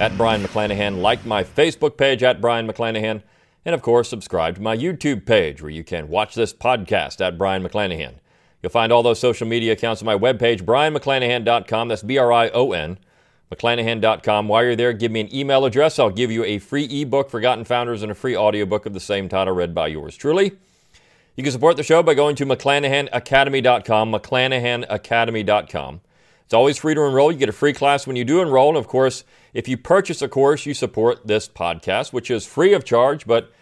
at Brion McClanahan. Like my Facebook page at Brion McClanahan. And of course, subscribe to my YouTube page where you can watch this podcast at Brion McClanahan. You'll find all those social media accounts on my webpage, brionmcclanahan.com. That's B R I O N, McClanahan.com. While you're there, give me an email address. I'll give you a free ebook, Forgotten Founders, and a free audiobook of the same title read by yours truly. You can support the show by going to McClanahanacademy.com, McClanahanacademy.com. It's always free to enroll. You get a free class when you do enroll. And of course, if you purchase a course, you support this podcast, which is free of charge, but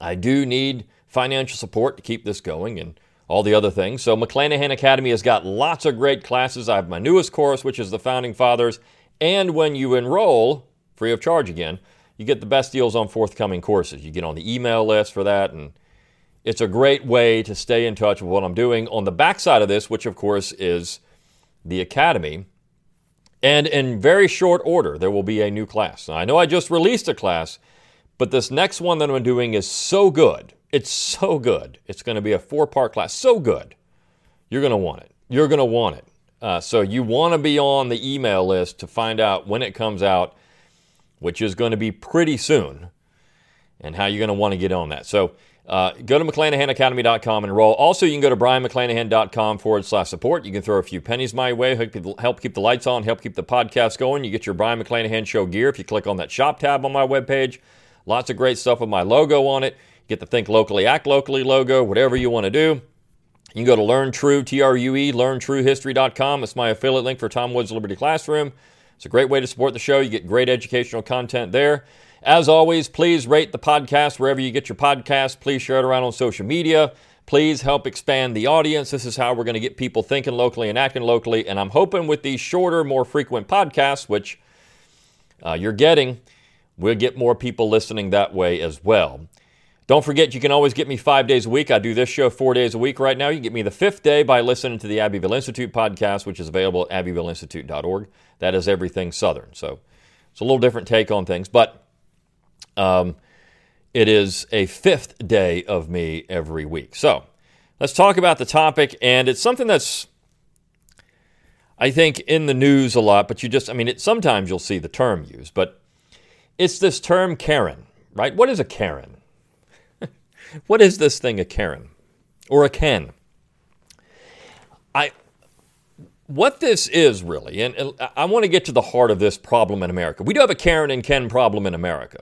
I do need financial support to keep this going and all the other things. So, McClanahan Academy has got lots of great classes. I have my newest course, which is the Founding Fathers. And when you enroll, free of charge again, you get the best deals on forthcoming courses. You get on the email list for that and it's a great way to stay in touch with what I'm doing on the backside of this, which of course is the Academy. And in very short order, there will be a new class. Now, I know I just released a class, but this next one that I'm doing is so good. It's so good. It's going to be a four part class. So good. You're going to want it. You're going to want it. Uh, so you want to be on the email list to find out when it comes out, which is going to be pretty soon, and how you're going to want to get on that. So uh, go to McClanahanacademy.com and enroll. Also, you can go to BrionMcClanahan.com forward slash support. You can throw a few pennies my way, help keep the lights on, help keep the podcast going. You get your Brion McClanahan Show gear if you click on that shop tab on my webpage. Lots of great stuff with my logo on it. You get the Think Locally, Act Locally logo, whatever you want to do. You can go to Learn True, T R U E, LearnTrueHistory.com. It's my affiliate link for Tom Woods Liberty Classroom. It's a great way to support the show. You get great educational content there. As always, please rate the podcast wherever you get your podcast. Please share it around on social media. Please help expand the audience. This is how we're going to get people thinking locally and acting locally. And I'm hoping with these shorter, more frequent podcasts, which uh, you're getting, we'll get more people listening that way as well. Don't forget, you can always get me five days a week. I do this show four days a week right now. You can get me the fifth day by listening to the Abbeville Institute podcast, which is available at abbevilleinstitute.org. That is everything Southern. So it's a little different take on things. But um, it is a fifth day of me every week. So let's talk about the topic. And it's something that's, I think, in the news a lot, but you just, I mean, it, sometimes you'll see the term used, but it's this term Karen, right? What is a Karen? what is this thing, a Karen? Or a Ken? I, what this is really, and I want to get to the heart of this problem in America. We do have a Karen and Ken problem in America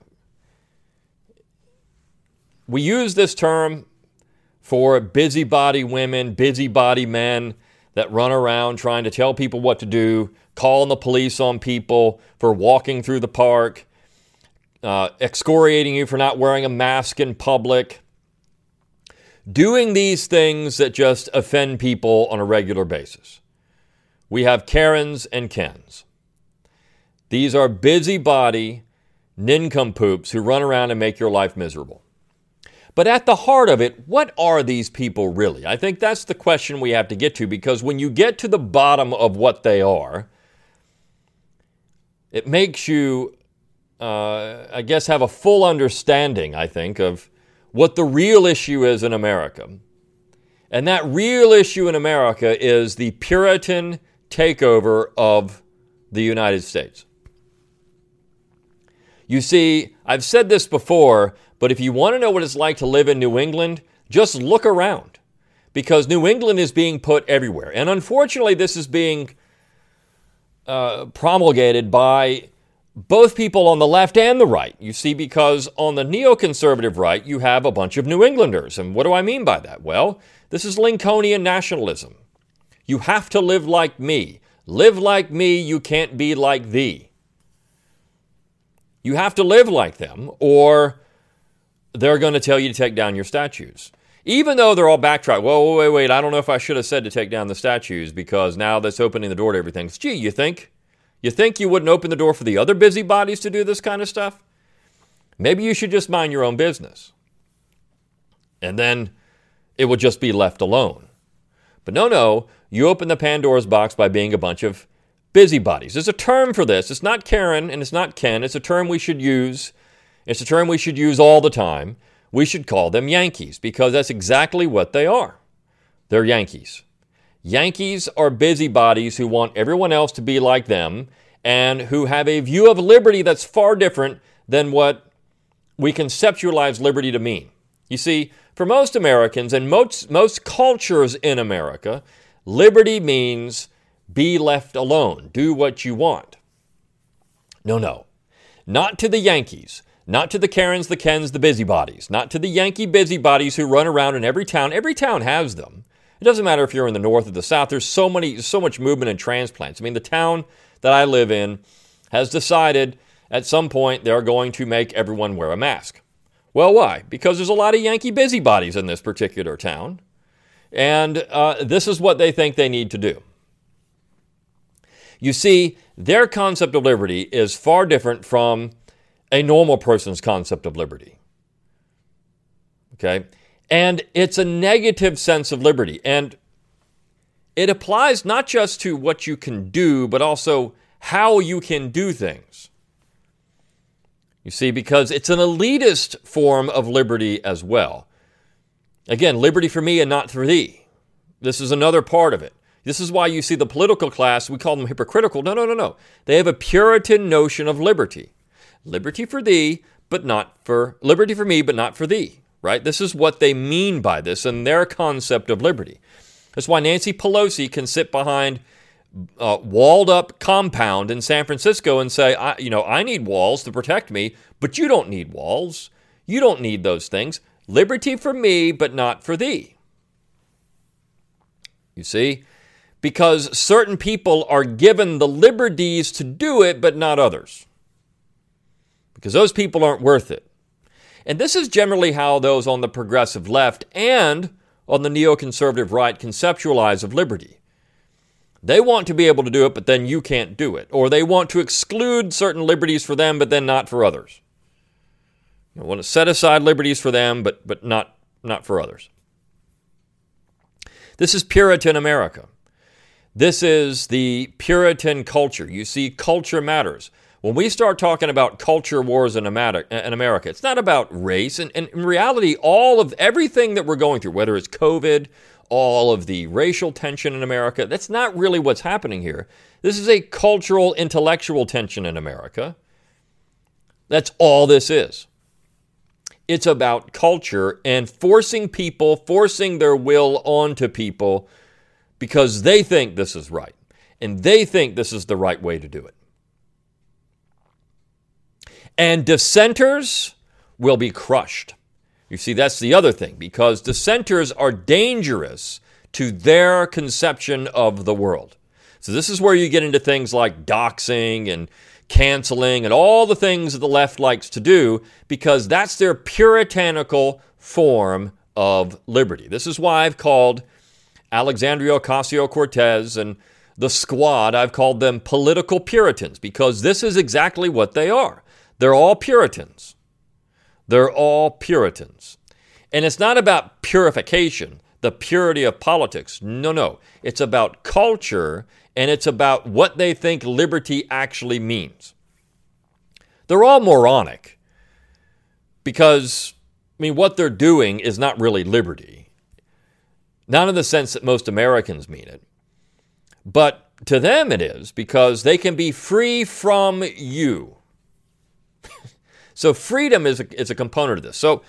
we use this term for busybody women, busybody men that run around trying to tell people what to do, calling the police on people for walking through the park, uh, excoriating you for not wearing a mask in public, doing these things that just offend people on a regular basis. We have Karens and Kens. These are busybody nincompoops who run around and make your life miserable. But at the heart of it, what are these people really? I think that's the question we have to get to because when you get to the bottom of what they are, it makes you, uh, I guess, have a full understanding, I think, of what the real issue is in America. And that real issue in America is the Puritan takeover of the United States. You see, I've said this before, but if you want to know what it's like to live in New England, just look around because New England is being put everywhere. And unfortunately, this is being uh, promulgated by both people on the left and the right. You see, because on the neoconservative right, you have a bunch of New Englanders. And what do I mean by that? Well, this is Lincolnian nationalism. You have to live like me. Live like me, you can't be like thee. You have to live like them, or they're going to tell you to take down your statues. Even though they're all backtracked, well, wait, wait, I don't know if I should have said to take down the statues because now that's opening the door to everything. Gee, you think? You think you wouldn't open the door for the other busybodies to do this kind of stuff? Maybe you should just mind your own business. And then it will just be left alone. But no, no, you open the Pandora's box by being a bunch of busybodies. There's a term for this. It's not Karen and it's not Ken. It's a term we should use. It's a term we should use all the time. We should call them Yankees because that's exactly what they are. They're Yankees. Yankees are busybodies who want everyone else to be like them and who have a view of liberty that's far different than what we conceptualize liberty to mean. You see, for most Americans and most, most cultures in America, liberty means be left alone, do what you want. No, no. Not to the Yankees, not to the Karens, the Kens, the busybodies, not to the Yankee busybodies who run around in every town. Every town has them. It doesn't matter if you're in the north or the south. There's so many, so much movement and transplants. I mean, the town that I live in has decided at some point they're going to make everyone wear a mask. Well, why? Because there's a lot of Yankee busybodies in this particular town. And uh, this is what they think they need to do. You see, their concept of liberty is far different from a normal person's concept of liberty. Okay? And it's a negative sense of liberty. And it applies not just to what you can do, but also how you can do things. You see, because it's an elitist form of liberty as well. Again, liberty for me and not for thee. This is another part of it. This is why you see the political class, we call them hypocritical. No, no, no, no. They have a Puritan notion of liberty. Liberty for thee, but not for liberty for me, but not for thee. Right? This is what they mean by this and their concept of liberty. That's why Nancy Pelosi can sit behind a walled up compound in San Francisco and say, I, you know, I need walls to protect me, but you don't need walls. You don't need those things. Liberty for me, but not for thee. You see? Because certain people are given the liberties to do it, but not others. Because those people aren't worth it. And this is generally how those on the progressive left and on the neoconservative right conceptualize of liberty. They want to be able to do it, but then you can't do it. Or they want to exclude certain liberties for them, but then not for others. They want to set aside liberties for them, but, but not, not for others. This is Puritan America. This is the Puritan culture. You see, culture matters. When we start talking about culture wars in America, it's not about race. And, in reality, all of everything that we're going through, whether it's COVID all of the racial tension in America. That's not really what's happening here. This is a cultural, intellectual tension in America. That's all this is. It's about culture and forcing people, forcing their will onto people because they think this is right and they think this is the right way to do it. And dissenters will be crushed. You see, that's the other thing, because dissenters are dangerous to their conception of the world. So, this is where you get into things like doxing and canceling and all the things that the left likes to do, because that's their puritanical form of liberty. This is why I've called Alexandria Ocasio Cortez and the squad, I've called them political Puritans, because this is exactly what they are. They're all Puritans. They're all Puritans. And it's not about purification, the purity of politics. No, no. It's about culture and it's about what they think liberty actually means. They're all moronic because, I mean, what they're doing is not really liberty. Not in the sense that most Americans mean it, but to them it is because they can be free from you. So freedom is a, is a component of this. So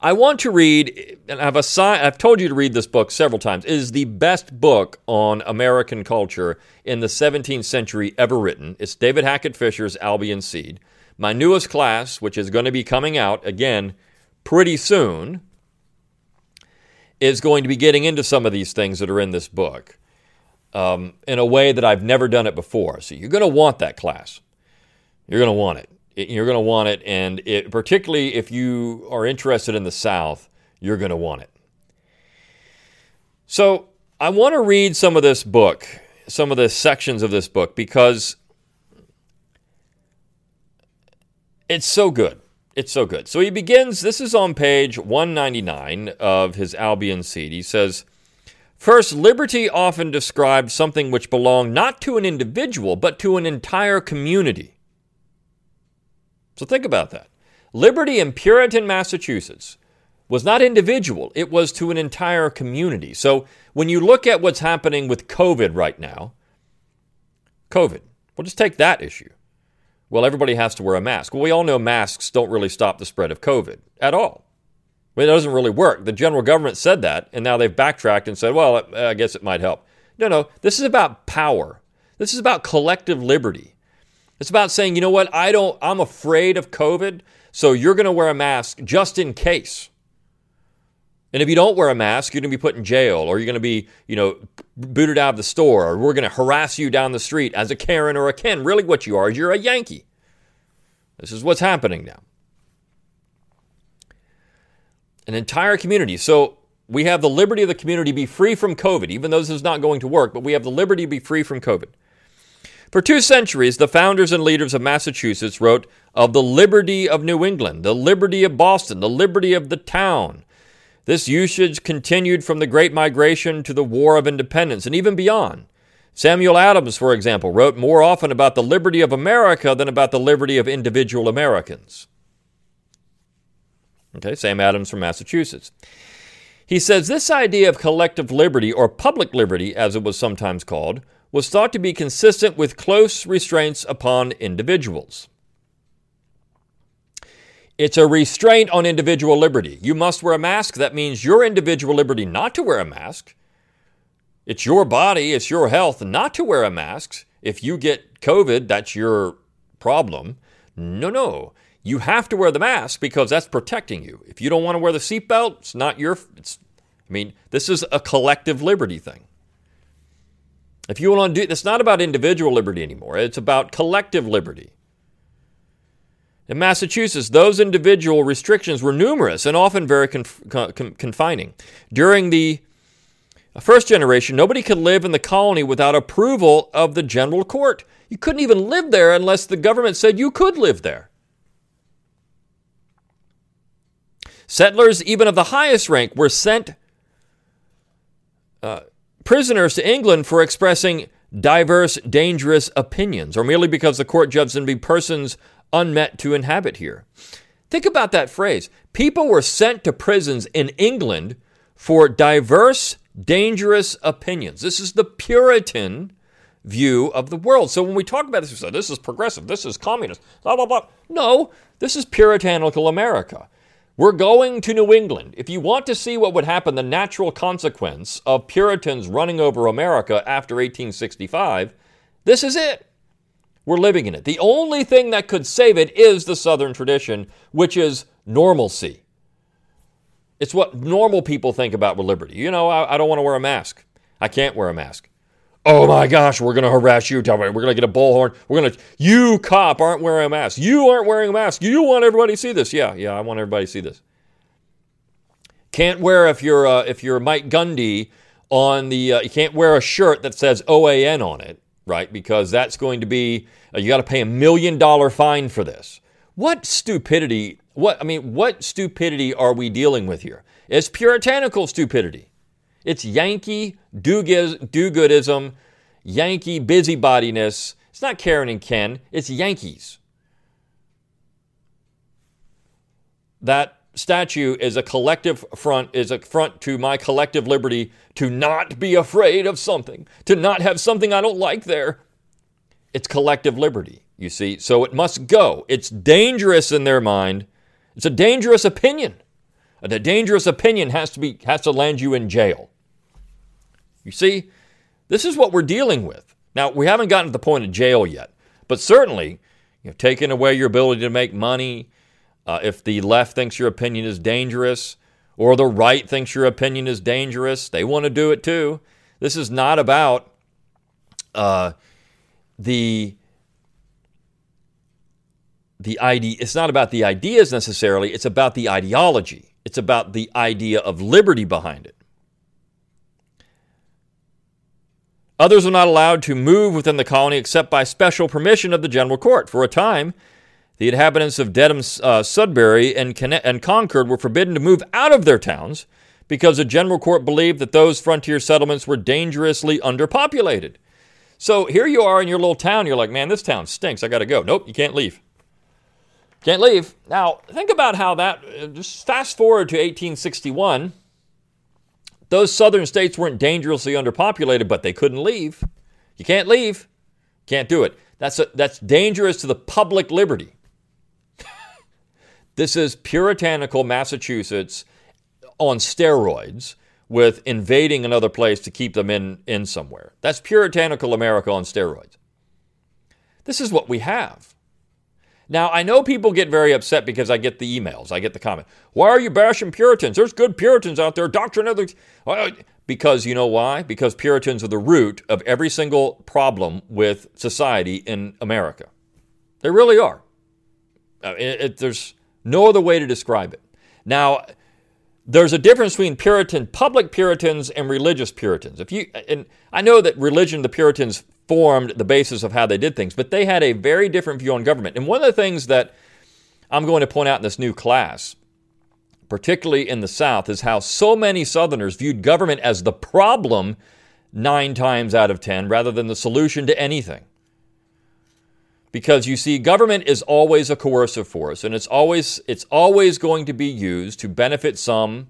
I want to read, and I've I've told you to read this book several times. It is the best book on American culture in the 17th century ever written. It's David Hackett Fischer's Albion Seed. My newest class, which is going to be coming out again pretty soon, is going to be getting into some of these things that are in this book um, in a way that I've never done it before. So you're going to want that class. You're going to want it you're going to want it. And it, particularly if you are interested in the South, you're going to want it. So I want to read some of this book, some of the sections of this book, because it's so good. it's so good. So he begins, this is on page 199 of his Albion seed. He says, First, liberty often describes something which belonged not to an individual, but to an entire community. So think about that. Liberty in Puritan Massachusetts was not individual, it was to an entire community. So when you look at what's happening with COVID right now, COVID, we'll just take that issue. Well, everybody has to wear a mask. Well, we all know masks don't really stop the spread of COVID at all. It doesn't really work. The general government said that, and now they've backtracked and said, well, I guess it might help. No, no, this is about power. This is about collective liberty. It's about saying, you know what, I don't, I'm afraid of COVID, so you're going to wear a mask just in case. And if you don't wear a mask, you're going to be put in jail or you're going to be, you know, booted out of the store or we're going to harass you down the street as a Karen or a Ken. Really, what you are is you're a Yankee. This is what's happening now. An entire community. So we have the liberty of the community to be free from COVID, even though this is not going to work, but we have the liberty to be free from COVID. For two centuries, the founders and leaders of Massachusetts wrote of the liberty of New England, the liberty of Boston, the liberty of the town. This usage continued from the Great Migration to the War of Independence and even beyond. Samuel Adams, for example, wrote more often about the liberty of America than about the liberty of individual Americans. Okay, Sam Adams from Massachusetts. He says this idea of collective liberty, or public liberty as it was sometimes called, was thought to be consistent with close restraints upon individuals. It's a restraint on individual liberty. You must wear a mask. That means your individual liberty not to wear a mask. It's your body, it's your health not to wear a mask. If you get COVID, that's your problem. No, no. You have to wear the mask because that's protecting you. If you don't want to wear the seatbelt, it's not your it's I mean, this is a collective liberty thing. If you want to it's not about individual liberty anymore. It's about collective liberty. In Massachusetts, those individual restrictions were numerous and often very conf- con- confining. During the first generation, nobody could live in the colony without approval of the general court. You couldn't even live there unless the government said you could live there. Settlers, even of the highest rank, were sent uh, prisoners to England for expressing diverse, dangerous opinions, or merely because the court judged them to be persons unmet to inhabit here. Think about that phrase. People were sent to prisons in England for diverse, dangerous opinions. This is the Puritan view of the world. So when we talk about this, we say this is progressive, this is communist, blah, blah, blah. No, this is puritanical America. We're going to New England. If you want to see what would happen, the natural consequence of Puritans running over America after 1865, this is it. We're living in it. The only thing that could save it is the Southern tradition, which is normalcy. It's what normal people think about with liberty. You know, I, I don't want to wear a mask. I can't wear a mask. Oh my gosh, we're going to harass you. We're going to get a bullhorn. We're going to, you cop aren't wearing a mask. You aren't wearing a mask. You want everybody to see this. Yeah, yeah, I want everybody to see this. Can't wear if you're uh, if you're Mike Gundy on the. Uh, you can't wear a shirt that says OAN on it right? Because that's going to be, uh, you got to pay a million dollar fine for this. What stupidity, what, I mean, what stupidity are we dealing with here? It's puritanical stupidity. It's Yankee do goodism, Yankee busybodiness. It's not Karen and Ken, it's Yankees. That statue is a collective front, is a front to my collective liberty to not be afraid of something, to not have something I don't like there. It's collective liberty, you see. So it must go. It's dangerous in their mind. It's a dangerous opinion. And a dangerous opinion has to be has to land you in jail. You see, this is what we're dealing with. Now, we haven't gotten to the point of jail yet, but certainly, you know, taking away your ability to make money, uh, if the left thinks your opinion is dangerous or the right thinks your opinion is dangerous, they want to do it too. This is not about uh, the the idea. It's not about the ideas necessarily. It's about the ideology. It's about the idea of liberty behind it. Others were not allowed to move within the colony except by special permission of the general court. For a time, the inhabitants of Dedham, uh, Sudbury, and, and Concord were forbidden to move out of their towns because the general court believed that those frontier settlements were dangerously underpopulated. So here you are in your little town. You're like, man, this town stinks. I got to go. Nope, you can't leave. Can't leave. Now, think about how that, uh, just fast forward to 1861. Those southern states weren't dangerously underpopulated, but they couldn't leave. You can't leave. Can't do it. That's, a, that's dangerous to the public liberty. this is puritanical Massachusetts on steroids with invading another place to keep them in, in somewhere. That's puritanical America on steroids. This is what we have. Now, I know people get very upset because I get the emails, I get the comment. Why are you bashing Puritans? There's good Puritans out there, doctrine of the. Because you know why? Because Puritans are the root of every single problem with society in America. They really are. Uh, it, it, there's no other way to describe it. Now, there's a difference between Puritan, public Puritans, and religious Puritans. If you, and I know that religion, the Puritans formed the basis of how they did things, but they had a very different view on government. And one of the things that I'm going to point out in this new class, particularly in the South, is how so many Southerners viewed government as the problem nine times out of ten rather than the solution to anything. Because you see, government is always a coercive force, and it's always it's always going to be used to benefit some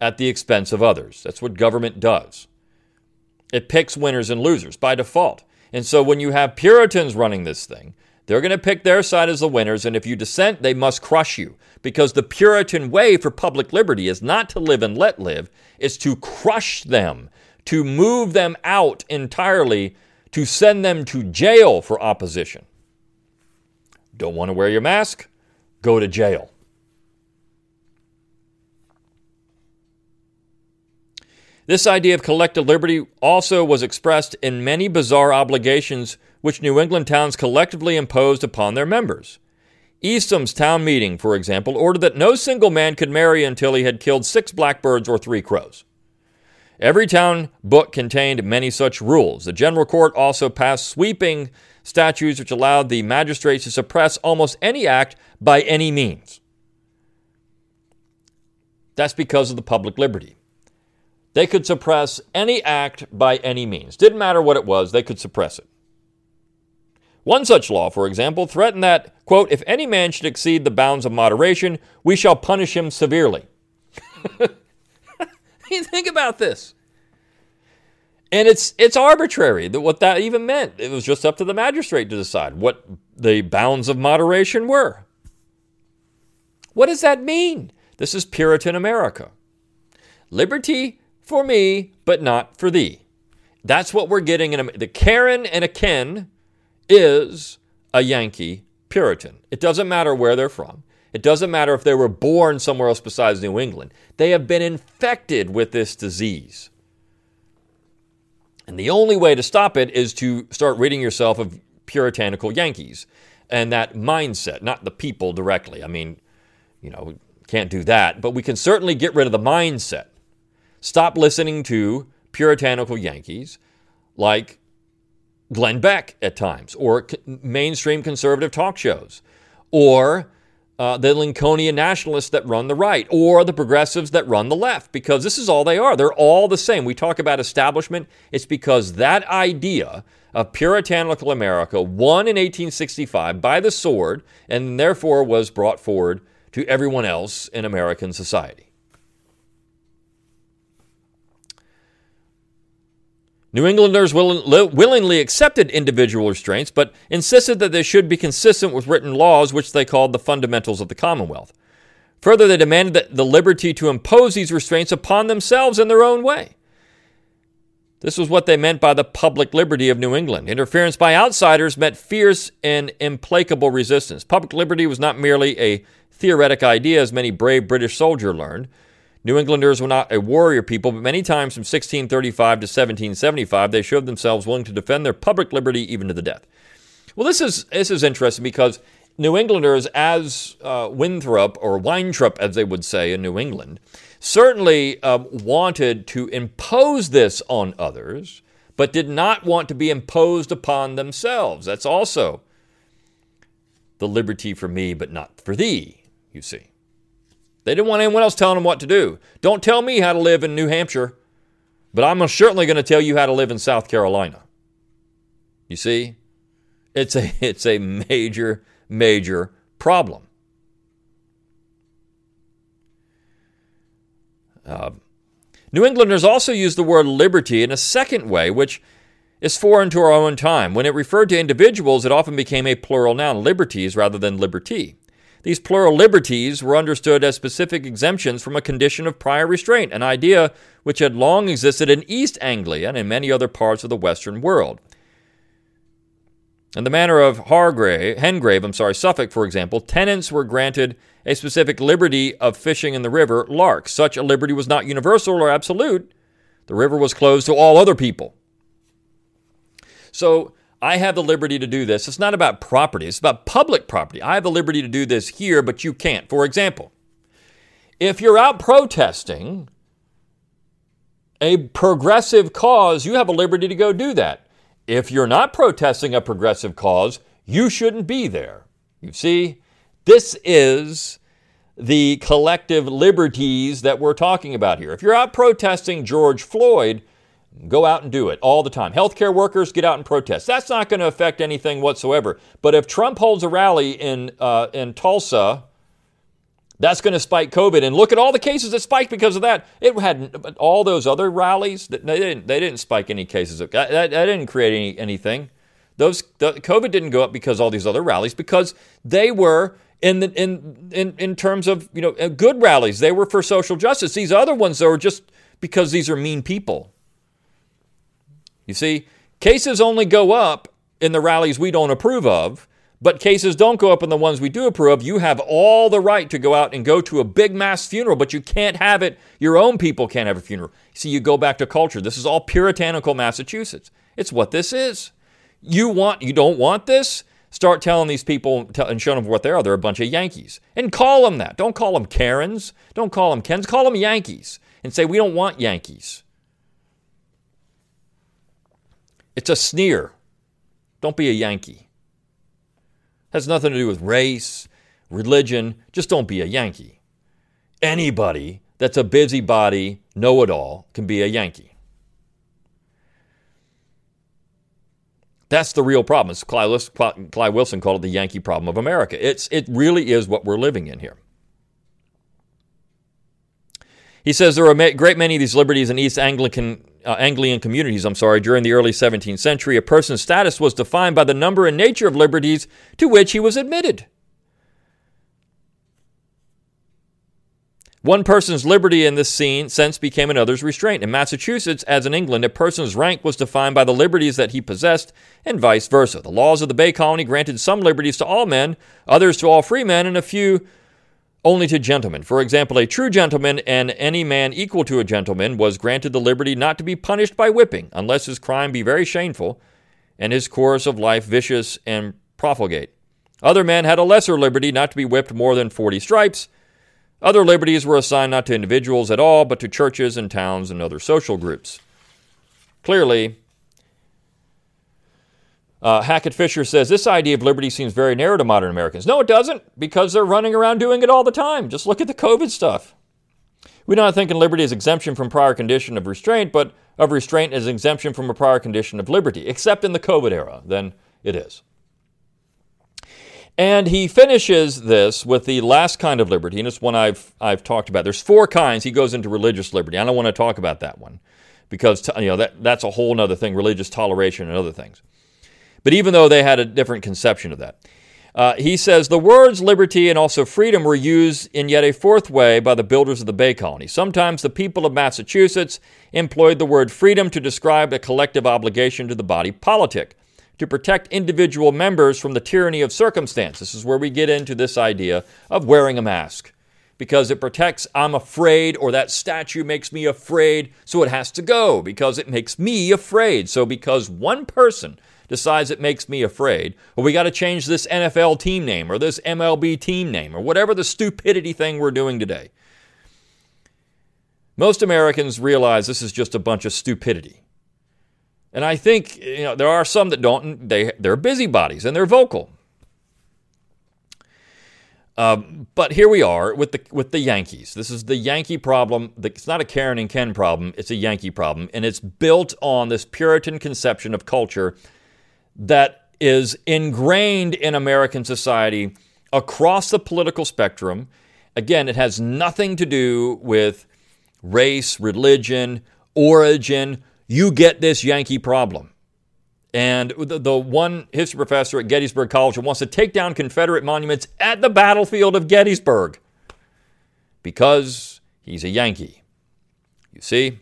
at the expense of others. That's what government does. It picks winners and losers by default. And so when you have Puritans running this thing, they're going to pick their side as the winners, and if you dissent, they must crush you. Because the Puritan way for public liberty is not to live and let live, it's to crush them, to move them out entirely, to send them to jail for opposition. Don't want to wear your mask? Go to jail. This idea of collective liberty also was expressed in many bizarre obligations which New England towns collectively imposed upon their members. Eastham's town meeting, for example, ordered that no single man could marry until he had killed six blackbirds or three crows. Every town book contained many such rules. The general court also passed sweeping statutes which allowed the magistrates to suppress almost any act by any means. That's because of the public liberty. They could suppress any act by any means. Didn't matter what it was, they could suppress it. One such law, for example, threatened that, quote, if any man should exceed the bounds of moderation, we shall punish him severely. you think about this. And it's it's arbitrary that what that even meant. It was just up to the magistrate to decide what the bounds of moderation were. What does that mean? This is Puritan America. Liberty for me, but not for thee. That's what we're getting in a, the Karen and a Ken is a Yankee Puritan. It doesn't matter where they're from. It doesn't matter if they were born somewhere else besides New England. They have been infected with this disease. And the only way to stop it is to start ridding yourself of puritanical Yankees and that mindset, not the people directly. I mean, you know, can't do that, but we can certainly get rid of the mindset. Stop listening to puritanical Yankees like Glenn Beck at times, or mainstream conservative talk shows, or uh, the Lincolnian nationalists that run the right, or the progressives that run the left, because this is all they are. They're all the same. We talk about establishment, it's because that idea of puritanical America won in 1865 by the sword and therefore was brought forward to everyone else in American society. New Englanders willingly accepted individual restraints, but insisted that they should be consistent with written laws, which they called the fundamentals of the Commonwealth. Further, they demanded the liberty to impose these restraints upon themselves in their own way. This was what they meant by the public liberty of New England. Interference by outsiders meant fierce and implacable resistance. Public liberty was not merely a theoretic idea, as many brave British soldiers learned. New Englanders were not a warrior people, but many times from 1635 to 1775, they showed themselves willing to defend their public liberty even to the death. Well, this is this is interesting because New Englanders, as uh, Winthrop or Winthrop, as they would say in New England, certainly um, wanted to impose this on others, but did not want to be imposed upon themselves. That's also the liberty for me, but not for thee, you see. They didn't want anyone else telling them what to do. Don't tell me how to live in New Hampshire, but I'm certainly going to tell you how to live in South Carolina. You see? It's a, it's a major, major problem. Uh, New Englanders also use the word liberty in a second way, which is foreign to our own time. When it referred to individuals, it often became a plural noun, liberties rather than liberty. These plural liberties were understood as specific exemptions from a condition of prior restraint, an idea which had long existed in East Anglia and in many other parts of the Western world. In the manor of Hargrave, Hengrave, I'm sorry, Suffolk, for example, tenants were granted a specific liberty of fishing in the river Lark. Such a liberty was not universal or absolute. The river was closed to all other people. So I have the liberty to do this. It's not about property, it's about public property. I have the liberty to do this here, but you can't. For example, if you're out protesting a progressive cause, you have a liberty to go do that. If you're not protesting a progressive cause, you shouldn't be there. You see, this is the collective liberties that we're talking about here. If you're out protesting George Floyd, go out and do it all the time. Healthcare workers, get out and protest. That's not going to affect anything whatsoever. But if Trump holds a rally in, uh, in Tulsa, that's going to spike COVID. And look at all the cases that spiked because of that. It had all those other rallies. that They didn't. They didn't spike any cases. That, that, that didn't create any, anything. Those the, COVID didn't go up because all these other rallies because they were in the in in in terms of you know uh, good rallies. They were for social justice. These other ones though, are just because these are mean people. You see, cases only go up in the rallies we don't approve of but cases don't go up in the ones we do approve. Of. You have all the right to go out and go to a big mass funeral, but you can't have it. Your own people can't have a funeral. See, you go back to culture. This is all puritanical Massachusetts. It's what this is. You want, you don't want this? Start telling these people and showing them what they are. They're a bunch of Yankees. And call them that. Don't call them Karens. Don't call them Kens. Call them Yankees. And say, we don't want Yankees. It's a sneer. Don't be a Yankee. Has nothing to do with race, religion. Just don't be a Yankee. Anybody that's a busybody, know it all, can be a Yankee. That's the real problem. As Clyde Wilson called it the Yankee problem of America. It's, it really is what we're living in here. He says there are a great many of these liberties in East Anglican uh, Anglian communities, I'm sorry, during the early 17th century, a person's status was defined by the number and nature of liberties to which he was admitted. One person's liberty in this scene sense became another's restraint. In Massachusetts, as in England, a person's rank was defined by the liberties that he possessed, and vice versa. The laws of the Bay Colony granted some liberties to all men, others to all free men, and a few only to gentlemen. For example, a true gentleman and any man equal to a gentleman was granted the liberty not to be punished by whipping, unless his crime be very shameful and his course of life vicious and profligate. Other men had a lesser liberty not to be whipped more than 40 stripes. Other liberties were assigned not to individuals at all, but to churches and towns and other social groups. Clearly, uh, Hackett Fischer says this idea of liberty seems very narrow to modern Americans. No, it doesn't, because they're running around doing it all the time. Just look at the COVID stuff. We don't think of liberty as exemption from prior condition of restraint, but of restraint as exemption from a prior condition of liberty, except in the COVID era. Then it is. And he finishes this with the last kind of liberty, and it's one I've I've talked about. There's four kinds. He goes into religious liberty. I don't want to talk about that one because you know that that's a whole other thing, religious toleration and other things. But even though they had a different conception of that, uh, he says the words liberty and also freedom were used in yet a fourth way by the builders of the Bay Colony. Sometimes the people of Massachusetts employed the word freedom to describe a collective obligation to the body politic, to protect individual members from the tyranny of circumstance. This is where we get into this idea of wearing a mask. Because it protects, I'm afraid, or that statue makes me afraid, so it has to go because it makes me afraid. So, because one person decides it makes me afraid, or we got to change this NFL team name or this MLB team name or whatever the stupidity thing we're doing today. Most Americans realize this is just a bunch of stupidity. And I think you know there are some that don't they they're busybodies and they're vocal. Um, but here we are with the with the Yankees. This is the Yankee problem. It's not a Karen and Ken problem. It's a Yankee problem, and it's built on this Puritan conception of culture that is ingrained in American society across the political spectrum. Again, it has nothing to do with race, religion, origin. You get this Yankee problem. And the, the, one history professor at Gettysburg College who wants to take down Confederate monuments at the battlefield of Gettysburg because he's a Yankee. You see,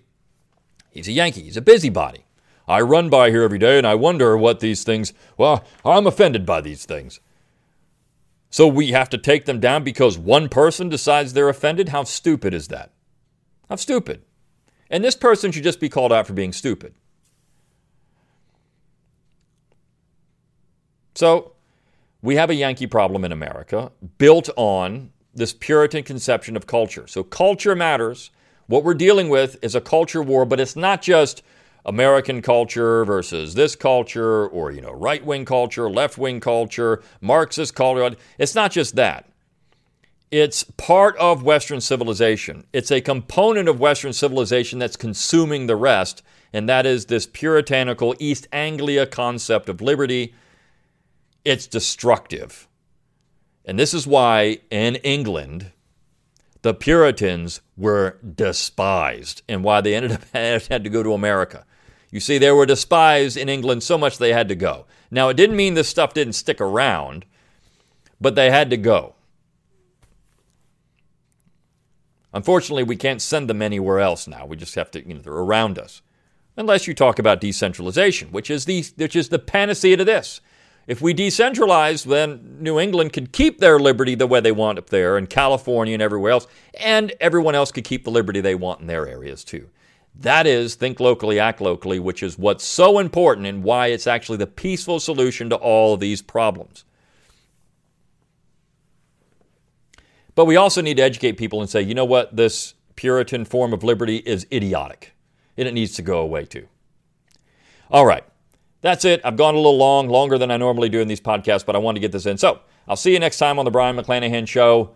he's a Yankee, he's a busybody. I run by here every day and I wonder what these things, well, I'm offended by these things. So we have to take them down because one person decides they're offended? How stupid is that? How stupid. And this person should just be called out for being stupid. So we have a Yankee problem in America built on this Puritan conception of culture. So culture matters. What we're dealing with is a culture war, but it's not just American culture versus this culture or you know right-wing culture, left-wing culture, Marxist culture. It's not just that. It's part of Western civilization. It's a component of Western civilization that's consuming the rest, and that is this puritanical East Anglia concept of liberty it's destructive. And this is why in England, the Puritans were despised and why they ended up had to go to America. You see, they were despised in England so much they had to go. Now, it didn't mean this stuff didn't stick around, but they had to go. Unfortunately, we can't send them anywhere else now. We just have to, you know, they're around us. Unless you talk about decentralization, which is the, which is the panacea to this. If we decentralize, then New England could keep their liberty the way they want up there, and California and everywhere else, and everyone else could keep the liberty they want in their areas too. That is think locally, act locally, which is what's so important and why it's actually the peaceful solution to all of these problems. But we also need to educate people and say, you know what, this Puritan form of liberty is idiotic, and it needs to go away too. All right. That's it. I've gone a little long, longer than I normally do in these podcasts, but I wanted to get this in. So I'll see you next time on the Brion McClanahan Show.